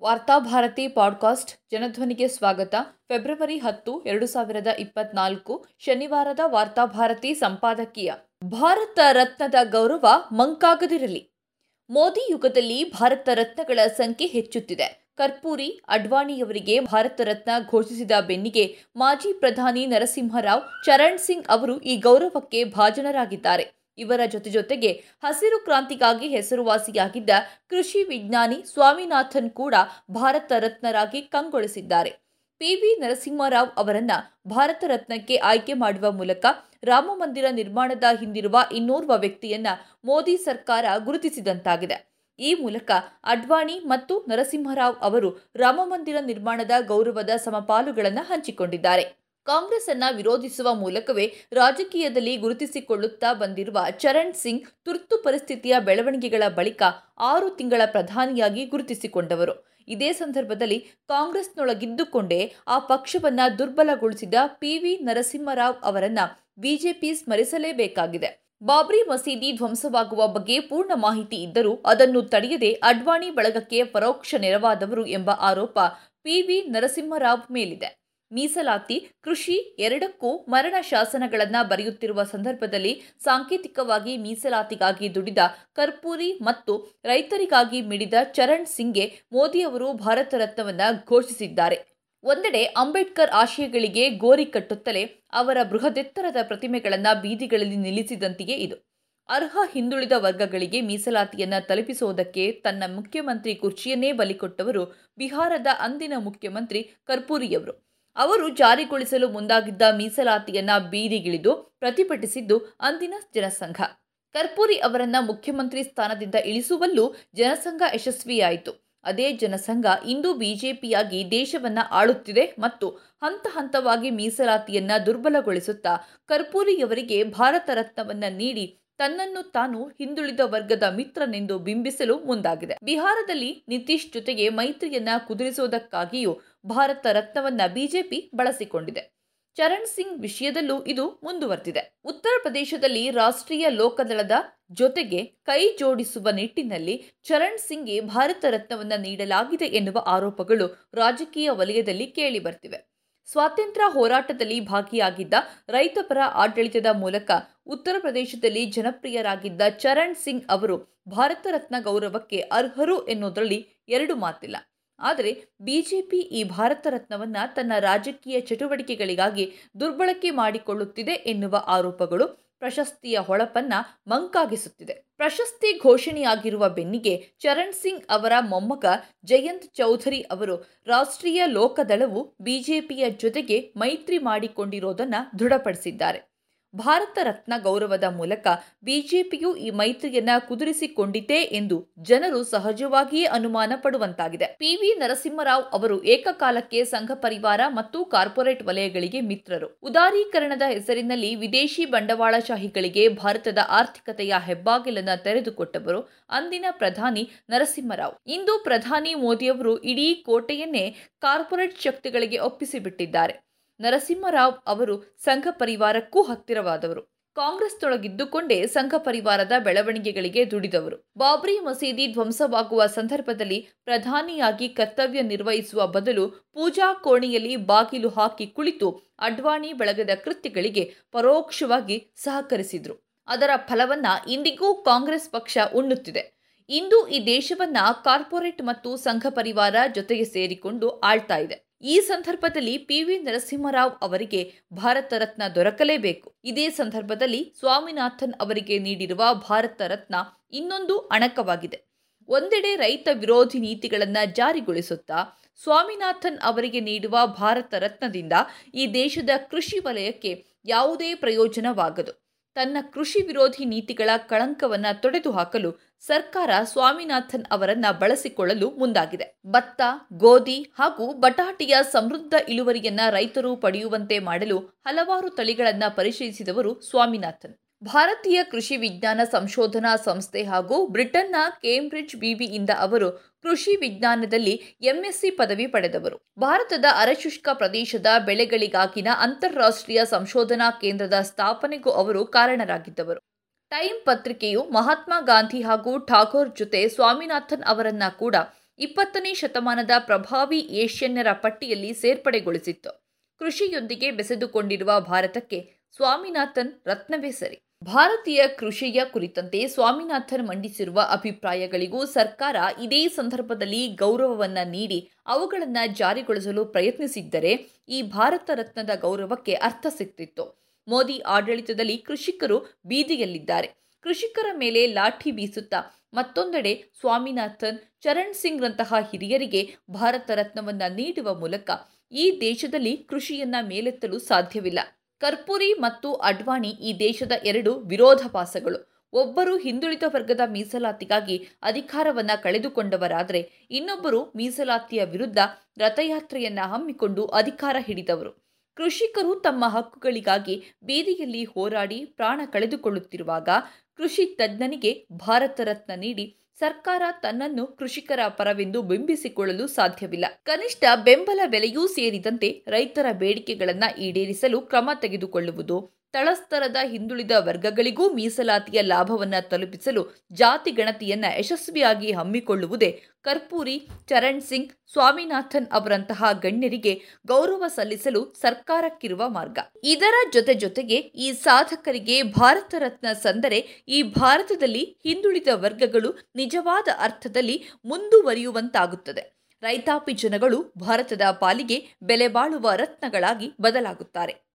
Varthabharati podcast ಜನಧ್ವನಿಗೆ ಸ್ವಾಗತ. February ಹತ್ತು, ಎರಡು ಸಾವಿರದ ಇಪ್ಪತ್ನಾಲ್ಕು ಶನಿವಾರದ ವಾರ್ತಾಭಾರತಿ ಸಂಪಾದಕೀಯ. ಭಾರತ ರತ್ನದ ಗೌರವ ಮಂಕಾಗದಿರಲಿ. ಮೋದಿ ಯುಗದಲ್ಲಿ ಭಾರತ ರತ್ನಗಳ ಸಂಖ್ಯೆ ಹೆಚ್ಚುತ್ತಿದೆ. ಕರ್ಪೂರಿ, ಅಡ್ವಾಣಿಯವರಿಗೆ ಭಾರತ ರತ್ನ ಘೋಷಿಸಿದ ಬೆನ್ನಿಗೆ ಮಾಜಿ ಪ್ರಧಾನಿ ನರಸಿಂಹರಾವ್ ಚರಣ್ ಸಿಂಗ್ ಅವರು ಈ ಗೌರವಕ್ಕೆ ಭಾಜನರಾಗಿದ್ದಾರೆ. ಇವರ ಜೊತೆ ಜೊತೆಗೆ ಹಸಿರು ಕ್ರಾಂತಿಗಾಗಿ ಹೆಸರುವಾಸಿಯಾಗಿದ್ದ ಕೃಷಿ ವಿಜ್ಞಾನಿ ಸ್ವಾಮಿನಾಥನ್ ಕೂಡ ಭಾರತ ರತ್ನರಾಗಿ ಕಂಗೊಳಿಸಿದ್ದಾರೆ. ಪಿ ವಿ ನರಸಿಂಹರಾವ್ ಅವರನ್ನ ಭಾರತ ರತ್ನಕ್ಕೆ ಆಯ್ಕೆ ಮಾಡುವ ಮೂಲಕ ರಾಮ ಮಂದಿರ ನಿರ್ಮಾಣದ ಹಿಂದಿರುವ ಇನ್ನೋರ್ವ ವ್ಯಕ್ತಿಯನ್ನ ಮೋದಿ ಸರ್ಕಾರ ಗುರುತಿಸಿದಂತಾಗಿದೆ. ಈ ಮೂಲಕ ಅಡ್ವಾಣಿ ಮತ್ತು ನರಸಿಂಹರಾವ್ ಅವರು ರಾಮಮಂದಿರ ನಿರ್ಮಾಣದ ಗೌರವದ ಸಮಪಾಲುಗಳನ್ನು ಹಂಚಿಕೊಂಡಿದ್ದಾರೆ. ಕಾಂಗ್ರೆಸ್ ಅನ್ನ ವಿರೋಧಿಸುವ ಮೂಲಕವೇ ರಾಜಕೀಯದಲ್ಲಿ ಗುರುತಿಸಿಕೊಳ್ಳುತ್ತಾ ಬಂದಿರುವ ಚರಣ್ ಸಿಂಗ್ ತುರ್ತು ಪರಿಸ್ಥಿತಿಯ ಬೆಳವಣಿಗೆಗಳ ಬಳಿಕ ಆರು ತಿಂಗಳ ಪ್ರಧಾನಿಯಾಗಿ ಗುರುತಿಸಿಕೊಂಡವರು. ಇದೇ ಸಂದರ್ಭದಲ್ಲಿ ಕಾಂಗ್ರೆಸ್ನೊಳಗಿದ್ದುಕೊಂಡೇ ಆ ಪಕ್ಷವನ್ನ ದುರ್ಬಲಗೊಳಿಸಿದ ಪಿವಿ ನರಸಿಂಹರಾವ್ ಅವರನ್ನ ಬಿಜೆಪಿ ಸ್ಮರಿಸಲೇಬೇಕಾಗಿದೆ. ಬಾಬ್ರಿ ಮಸೀದಿ ಧ್ವಂಸವಾಗುವ ಬಗ್ಗೆ ಪೂರ್ಣ ಮಾಹಿತಿ ಇದ್ದರೂ ಅದನ್ನು ತಡೆಯದೆ ಅಡ್ವಾಣಿ ಬಳಗಕ್ಕೆ ಪರೋಕ್ಷ ನೆರವಾದವರು ಎಂಬ ಆರೋಪ ಪಿವಿ ನರಸಿಂಹರಾವ್ ಮೇಲಿದೆ. ಮೀಸಲಾತಿ, ಕೃಷಿ ಎರಡಕ್ಕೂ ಮರಣ ಶಾಸನಗಳನ್ನು ಬರೆಯುತ್ತಿರುವ ಸಂದರ್ಭದಲ್ಲಿ ಸಾಂಕೇತಿಕವಾಗಿ ಮೀಸಲಾತಿಗಾಗಿ ದುಡಿದ ಕರ್ಪೂರಿ ಮತ್ತು ರೈತರಿಗಾಗಿ ಮಿಡಿದ ಚರಣ್ ಸಿಂಗ್ಗೆ ಮೋದಿಯವರು ಭಾರತ ರತ್ನವನ್ನು ಘೋಷಿಸಿದ್ದಾರೆ. ಒಂದೆಡೆ ಅಂಬೇಡ್ಕರ್ ಆಶಯಗಳಿಗೆ ಗೋರಿ ಕಟ್ಟುತ್ತಲೇ ಅವರ ಬೃಹದೆತ್ತರದ ಪ್ರತಿಮೆಗಳನ್ನು ಬೀದಿಗಳಲ್ಲಿ ನಿಲ್ಲಿಸಿದಂತೆಯೇ ಇದು. ಅರ್ಹ ಹಿಂದುಳಿದ ವರ್ಗಗಳಿಗೆ ಮೀಸಲಾತಿಯನ್ನು ತಲುಪಿಸುವುದಕ್ಕೆ ತನ್ನ ಮುಖ್ಯಮಂತ್ರಿ ಕುರ್ಚಿಯನ್ನೇ ಬಲಿಕೊಟ್ಟವರು ಬಿಹಾರದ ಅಂದಿನ ಮುಖ್ಯಮಂತ್ರಿ ಕರ್ಪೂರಿಯವರು. ಅವರು ಜಾರಿಗೊಳಿಸಲು ಮುಂದಾಗಿದ್ದ ಮೀಸಲಾತಿಯನ್ನ ಬೀದಿಗಿಳಿದು ಪ್ರತಿಭಟಿಸಿದ್ದು ಅಂದಿನ ಜನಸಂಘ. ಕರ್ಪೂರಿ ಅವರನ್ನ ಮುಖ್ಯಮಂತ್ರಿ ಸ್ಥಾನದಿಂದ ಇಳಿಸುವಲ್ಲೂ ಜನಸಂಘ ಯಶಸ್ವಿಯಾಯಿತು. ಅದೇ ಜನಸಂಘ ಇಂದು ಬಿಜೆಪಿಯಾಗಿ ದೇಶವನ್ನ ಆಳುತ್ತಿದೆ ಮತ್ತು ಹಂತ ಹಂತವಾಗಿ ಮೀಸಲಾತಿಯನ್ನ ದುರ್ಬಲಗೊಳಿಸುತ್ತಾ ಕರ್ಪೂರಿಯವರಿಗೆ ಭಾರತ ರತ್ನವನ್ನ ನೀಡಿ ತನ್ನನ್ನು ತಾನು ಹಿಂದುಳಿದ ವರ್ಗದ ಮಿತ್ರನೆಂದು ಬಿಂಬಿಸಲು ಮುಂದಾಗಿದೆ. ಬಿಹಾರದಲ್ಲಿ ನಿತೀಶ್ ಜೊತೆಗೆ ಮೈತ್ರಿಯನ್ನ ಕುದುರಿಸುವುದಕ್ಕಾಗಿಯೂ ಭಾರತ ರತ್ನವನ್ನ ಬಿಜೆಪಿ ಬಳಸಿಕೊಂಡಿದೆ. ಚರಣ್ ಸಿಂಗ್ ವಿಷಯದಲ್ಲೂ ಇದು ಮುಂದುವರೆದಿದೆ. ಉತ್ತರ ಪ್ರದೇಶದಲ್ಲಿ ರಾಷ್ಟ್ರೀಯ ಲೋಕದಳದ ಜೊತೆಗೆ ಕೈ ಜೋಡಿಸುವ ನಿಟ್ಟಿನಲ್ಲಿ ಚರಣ್ ಸಿಂಗ್ಗೆ ಭಾರತ ರತ್ನವನ್ನ ನೀಡಲಾಗಿದೆ ಎನ್ನುವ ಆರೋಪಗಳು ರಾಜಕೀಯ ವಲಯದಲ್ಲಿ ಕೇಳಿಬರ್ತಿವೆ ಸ್ವಾತಂತ್ರ್ಯ ಹೋರಾಟದಲ್ಲಿ ಭಾಗಿಯಾಗಿದ್ದ ರೈತಪರ ಆಡಳಿತದ ಮೂಲಕ ಉತ್ತರ ಪ್ರದೇಶದಲ್ಲಿ ಜನಪ್ರಿಯರಾಗಿದ್ದ ಚರಣ್ ಸಿಂಗ್ ಅವರು ಭಾರತ ರತ್ನ ಗೌರವಕ್ಕೆ ಅರ್ಹರು ಎನ್ನುವುದರಲ್ಲಿ ಎರಡು ಮಾತಿಲ್ಲ. ಆದರೆ ಬಿಜೆಪಿ ಈ ಭಾರತ ರತ್ನವನ್ನು ತನ್ನ ರಾಜಕೀಯ ಚಟುವಟಿಕೆಗಳಿಗಾಗಿ ದುರ್ಬಳಕೆ ಮಾಡಿಕೊಳ್ಳುತ್ತಿದೆ ಎನ್ನುವ ಆರೋಪಗಳು ಪ್ರಶಸ್ತಿಯ ಹೊಳಪನ್ನ ಮಂಕಾಗಿಸುತ್ತಿದೆ. ಪ್ರಶಸ್ತಿ ಘೋಷಣೆಯಾಗಿರುವ ಬೆನ್ನಿಗೆ ಚರಣ್ ಸಿಂಗ್ ಅವರ ಮೊಮ್ಮಗ ಜಯಂತ್ ಚೌಧರಿ ಅವರು ರಾಷ್ಟ್ರೀಯ ಲೋಕದಳವು ಬಿಜೆಪಿಯ ಜೊತೆಗೆ ಮೈತ್ರಿ ಮಾಡಿಕೊಂಡಿರೋದನ್ನು ದೃಢಪಡಿಸಿದ್ದಾರೆ. ಭಾರತ ರತ್ನ ಗೌರವದ ಮೂಲಕ ಬಿಜೆಪಿಯು ಈ ಮೈತ್ರಿಯನ್ನ ಕುದುರಿಸಿಕೊಂಡಿತೇ ಎಂದು ಜನರು ಸಹಜವಾಗಿಯೇ ಅನುಮಾನ ಪಡುವಂತಾಗಿದೆ. ಪಿವಿ ನರಸಿಂಹರಾವ್ ಅವರು ಏಕಕಾಲಕ್ಕೆ ಸಂಘ ಪರಿವಾರ ಮತ್ತು ಕಾರ್ಪೊರೇಟ್ ವಲಯಗಳಿಗೆ ಮಿತ್ರರು. ಉದಾರೀಕರಣದ ಹೆಸರಿನಲ್ಲಿ ವಿದೇಶಿ ಬಂಡವಾಳಶಾಹಿಗಳಿಗೆ ಭಾರತದ ಆರ್ಥಿಕತೆಯ ಹೆಬ್ಬಾಗಿಲನ್ನ ತೆರೆದುಕೊಟ್ಟವರು ಅಂದಿನ ಪ್ರಧಾನಿ ನರಸಿಂಹರಾವ್. ಇಂದು ಪ್ರಧಾನಿ ಮೋದಿಯವರು ಇಡೀ ಕೋಟೆಯನ್ನೇ ಕಾರ್ಪೊರೇಟ್ ಶಕ್ತಿಗಳಿಗೆ ಒಪ್ಪಿಸಿಬಿಟ್ಟಿದ್ದಾರೆ. ನರಸಿಂಹರಾವ್ ಅವರು ಸಂಘ ಪರಿವಾರಕ್ಕೂ ಹತ್ತಿರವಾದವರು. ಕಾಂಗ್ರೆಸ್ನೊಳಗಿದ್ದುಕೊಂಡೇ ಸಂಘ ಪರಿವಾರದ ಬೆಳವಣಿಗೆಗಳಿಗೆ ದುಡಿದವರು. ಬಾಬ್ರಿ ಮಸೀದಿ ಧ್ವಂಸವಾಗುವ ಸಂದರ್ಭದಲ್ಲಿ ಪ್ರಧಾನಿಯಾಗಿ ಕರ್ತವ್ಯ ನಿರ್ವಹಿಸುವ ಬದಲು ಪೂಜಾ ಕೋಣೆಯಲ್ಲಿ ಬಾಗಿಲು ಹಾಕಿ ಕುಳಿತು ಅಡ್ವಾಣಿ ಬಳಗದ ಕೃತ್ಯಗಳಿಗೆ ಪರೋಕ್ಷವಾಗಿ ಸಹಕರಿಸಿದ್ರು. ಅದರ ಫಲವನ್ನ ಇಂದಿಗೂ ಕಾಂಗ್ರೆಸ್ ಪಕ್ಷ ಉಣ್ಣುತ್ತಿದೆ. ಇಂದು ಈ ದೇಶವನ್ನ ಕಾರ್ಪೊರೇಟ್ ಮತ್ತು ಸಂಘ ಪರಿವಾರ ಜೊತೆಗೆ ಸೇರಿಕೊಂಡು ಆಳ್ತಾ ಇದೆ. ಈ ಸಂದರ್ಭದಲ್ಲಿ ಪಿ ವಿ ನರಸಿಂಹರಾವ್ ಅವರಿಗೆ ಭಾರತ ರತ್ನ ದೊರಕಲೇಬೇಕು. ಇದೇ ಸಂದರ್ಭದಲ್ಲಿ ಸ್ವಾಮಿನಾಥನ್ ಅವರಿಗೆ ನೀಡಿರುವ ಭಾರತ ರತ್ನ ಇನ್ನೊಂದು ಅಣಕವಾಗಿದೆ. ಒಂದೆಡೆ ರೈತ ವಿರೋಧಿ ನೀತಿಗಳನ್ನು ಜಾರಿಗೊಳಿಸುತ್ತಾ ಸ್ವಾಮಿನಾಥನ್ ಅವರಿಗೆ ನೀಡುವ ಭಾರತ ರತ್ನದಿಂದ ಈ ದೇಶದ ಕೃಷಿ ವಲಯಕ್ಕೆ ಯಾವುದೇ ಪ್ರಯೋಜನವಾಗದು. ತನ್ನ ಕೃಷಿ ವಿರೋಧಿ ನೀತಿಗಳ ಕಳಂಕವನ್ನು ತೊಡೆದು ಹಾಕಲು ಸರ್ಕಾರ ಸ್ವಾಮಿನಾಥನ್ ಅವರನ್ನ ಬಳಸಿಕೊಳ್ಳಲು ಮುಂದಾಗಿದೆ. ಭತ್ತ, ಗೋಧಿ ಹಾಗೂ ಬಟಾಟಿಯ ಸಮೃದ್ಧ ಇಳುವರಿಯನ್ನ ರೈತರು ಪಡೆಯುವಂತೆ ಮಾಡಲು ಹಲವಾರು ತಳಿಗಳನ್ನ ಪರಿಶೀಲಿಸಿದವರು ಸ್ವಾಮಿನಾಥನ್. ಭಾರತೀಯ ಕೃಷಿ ವಿಜ್ಞಾನ ಸಂಶೋಧನಾ ಸಂಸ್ಥೆ ಹಾಗೂ ಬ್ರಿಟನ್ನ ಕೇಂಬ್ರಿಡ್ಜ್ ಬಿವಿಯಿಂದ ಅವರು ಕೃಷಿ ವಿಜ್ಞಾನದಲ್ಲಿ ಎಂಎಸ್ಸಿ ಪದವಿ ಪಡೆದವರು. ಭಾರತದ ಅರಶುಷ್ಕ ಪ್ರದೇಶದ ಬೆಳೆಗಳಿಗಾಗಿನ ಅಂತಾರಾಷ್ಟ್ರೀಯ ಸಂಶೋಧನಾ ಕೇಂದ್ರದ ಸ್ಥಾಪನೆಗೂ ಅವರು ಕಾರಣರಾಗಿದ್ದವರು. ಟೈಮ್ ಪತ್ರಿಕೆಯು ಮಹಾತ್ಮ ಗಾಂಧಿ ಹಾಗೂ ಠಾಗೋರ್ ಜೊತೆ ಸ್ವಾಮಿನಾಥನ್ ಅವರನ್ನ ಕೂಡ ಇಪ್ಪತ್ತನೇ ಶತಮಾನದ ಪ್ರಭಾವಿ ಏಷ್ಯನ್ನರ ಪಟ್ಟಿಯಲ್ಲಿ ಸೇರ್ಪಡೆಗೊಳಿಸಿತ್ತು. ಕೃಷಿಯೊಂದಿಗೆ ಬೆಸೆದುಕೊಂಡಿರುವ ಭಾರತಕ್ಕೆ ಸ್ವಾಮಿನಾಥನ್ ರತ್ನವೇ ಸರಿ. ಭಾರತೀಯ ಕೃಷಿಯ ಕುರಿತಂತೆ ಸ್ವಾಮಿನಾಥನ್ ಮಂಡಿಸಿರುವ ಅಭಿಪ್ರಾಯಗಳಿಗೂ ಸರ್ಕಾರ ಇದೇ ಸಂದರ್ಭದಲ್ಲಿ ಗೌರವವನ್ನು ನೀಡಿ ಅವುಗಳನ್ನು ಜಾರಿಗೊಳಿಸಲು ಪ್ರಯತ್ನಿಸಿದ್ದರೆ ಈ ಭಾರತ ರತ್ನದ ಗೌರವಕ್ಕೆ ಅರ್ಥ ಸಿಗ್ತಿತ್ತು. ಮೋದಿ ಆಡಳಿತದಲ್ಲಿ ಕೃಷಿಕರು ಬೀದಿಯಲ್ಲಿದ್ದಾರೆ. ಕೃಷಿಕರ ಮೇಲೆ ಲಾಠಿ ಬೀಸುತ್ತಾ ಮತ್ತೊಂದೆಡೆ ಸ್ವಾಮಿನಾಥನ್, ಚರಣ್ ಸಿಂಗ್ರಂತಹ ಹಿರಿಯರಿಗೆ ಭಾರತ ರತ್ನವನ್ನ ನೀಡುವ ಮೂಲಕ ಈ ದೇಶದಲ್ಲಿ ಕೃಷಿಯನ್ನ ಮೇಲೆತ್ತಲು ಸಾಧ್ಯವಿಲ್ಲ. ಕರ್ಪೂರಿ ಮತ್ತು ಅಡ್ವಾಣಿ ಈ ದೇಶದ ಎರಡು ವಿರೋಧಾಭಾಸಗಳು. ಒಬ್ಬರು ಹಿಂದುಳಿದ ವರ್ಗದ ಮೀಸಲಾತಿಗಾಗಿ ಅಧಿಕಾರವನ್ನ ಕಳೆದುಕೊಂಡವರಾದರೆ ಇನ್ನೊಬ್ಬರು ಮೀಸಲಾತಿಯ ವಿರುದ್ಧ ರಥಯಾತ್ರೆಯನ್ನ ಹಮ್ಮಿಕೊಂಡು ಅಧಿಕಾರ ಹಿಡಿದವರು. ಕೃಷಿಕರು ತಮ್ಮ ಹಕ್ಕುಗಳಿಗಾಗಿ ಬೀದಿಯಲ್ಲಿ ಹೋರಾಡಿ ಪ್ರಾಣ ಕಳೆದುಕೊಳ್ಳುತ್ತಿರುವಾಗ ಕೃಷಿ ತಜ್ಞನಿಗೆ ಭಾರತ ರತ್ನ ನೀಡಿ ಸರ್ಕಾರ ತನ್ನನ್ನು ಕೃಷಿಕರ ಪರವೆಂದು ಬಿಂಬಿಸಿಕೊಳ್ಳಲು ಸಾಧ್ಯವಿಲ್ಲ. ಕನಿಷ್ಠ ಬೆಂಬಲ ಬೆಲೆಯೂ ಸೇರಿದಂತೆ ರೈತರ ಬೇಡಿಕೆಗಳನ್ನು ಈಡೇರಿಸಲು ಕ್ರಮ ತೆಗೆದುಕೊಳ್ಳುವುದು ತಳಸ್ತರದ ಹಿಂದುಳಿದ ವರ್ಗಗಳಿಗೂ ಮೀಸಲಾತಿಯ ಲಾಭವನ್ನು ತಲುಪಿಸಲು ಜಾತಿ ಗಣತಿಯನ್ನ ಯಶಸ್ವಿಯಾಗಿ ಹಮ್ಮಿಕೊಳ್ಳುವುದೇ ಕರ್ಪೂರಿ, ಚರಣ್ ಸಿಂಗ್, ಸ್ವಾಮಿನಾಥನ್ ಅವರಂತಹ ಗಣ್ಯರಿಗೆ ಗೌರವ ಸಲ್ಲಿಸಲು ಸರ್ಕಾರಕ್ಕಿರುವ ಮಾರ್ಗ. ಇದರ ಜೊತೆ ಜೊತೆಗೆ ಈ ಸಾಧಕರಿಗೆ ಭಾರತ ರತ್ನ ಸಂದರೆ ಈ ಭಾರತದಲ್ಲಿ ಹಿಂದುಳಿದ ವರ್ಗಗಳು ನಿಜವಾದ ಅರ್ಥದಲ್ಲಿ ಮುಂದುವರಿಯುವಂತಾಗುತ್ತದೆ. ರೈತಾಪಿ ಜನಗಳು ಭಾರತದ ಪಾಲಿಗೆ ಬೆಲೆ ಬಾಳುವ ರತ್ನಗಳಾಗಿ ಬದಲಾಗುತ್ತಾರೆ.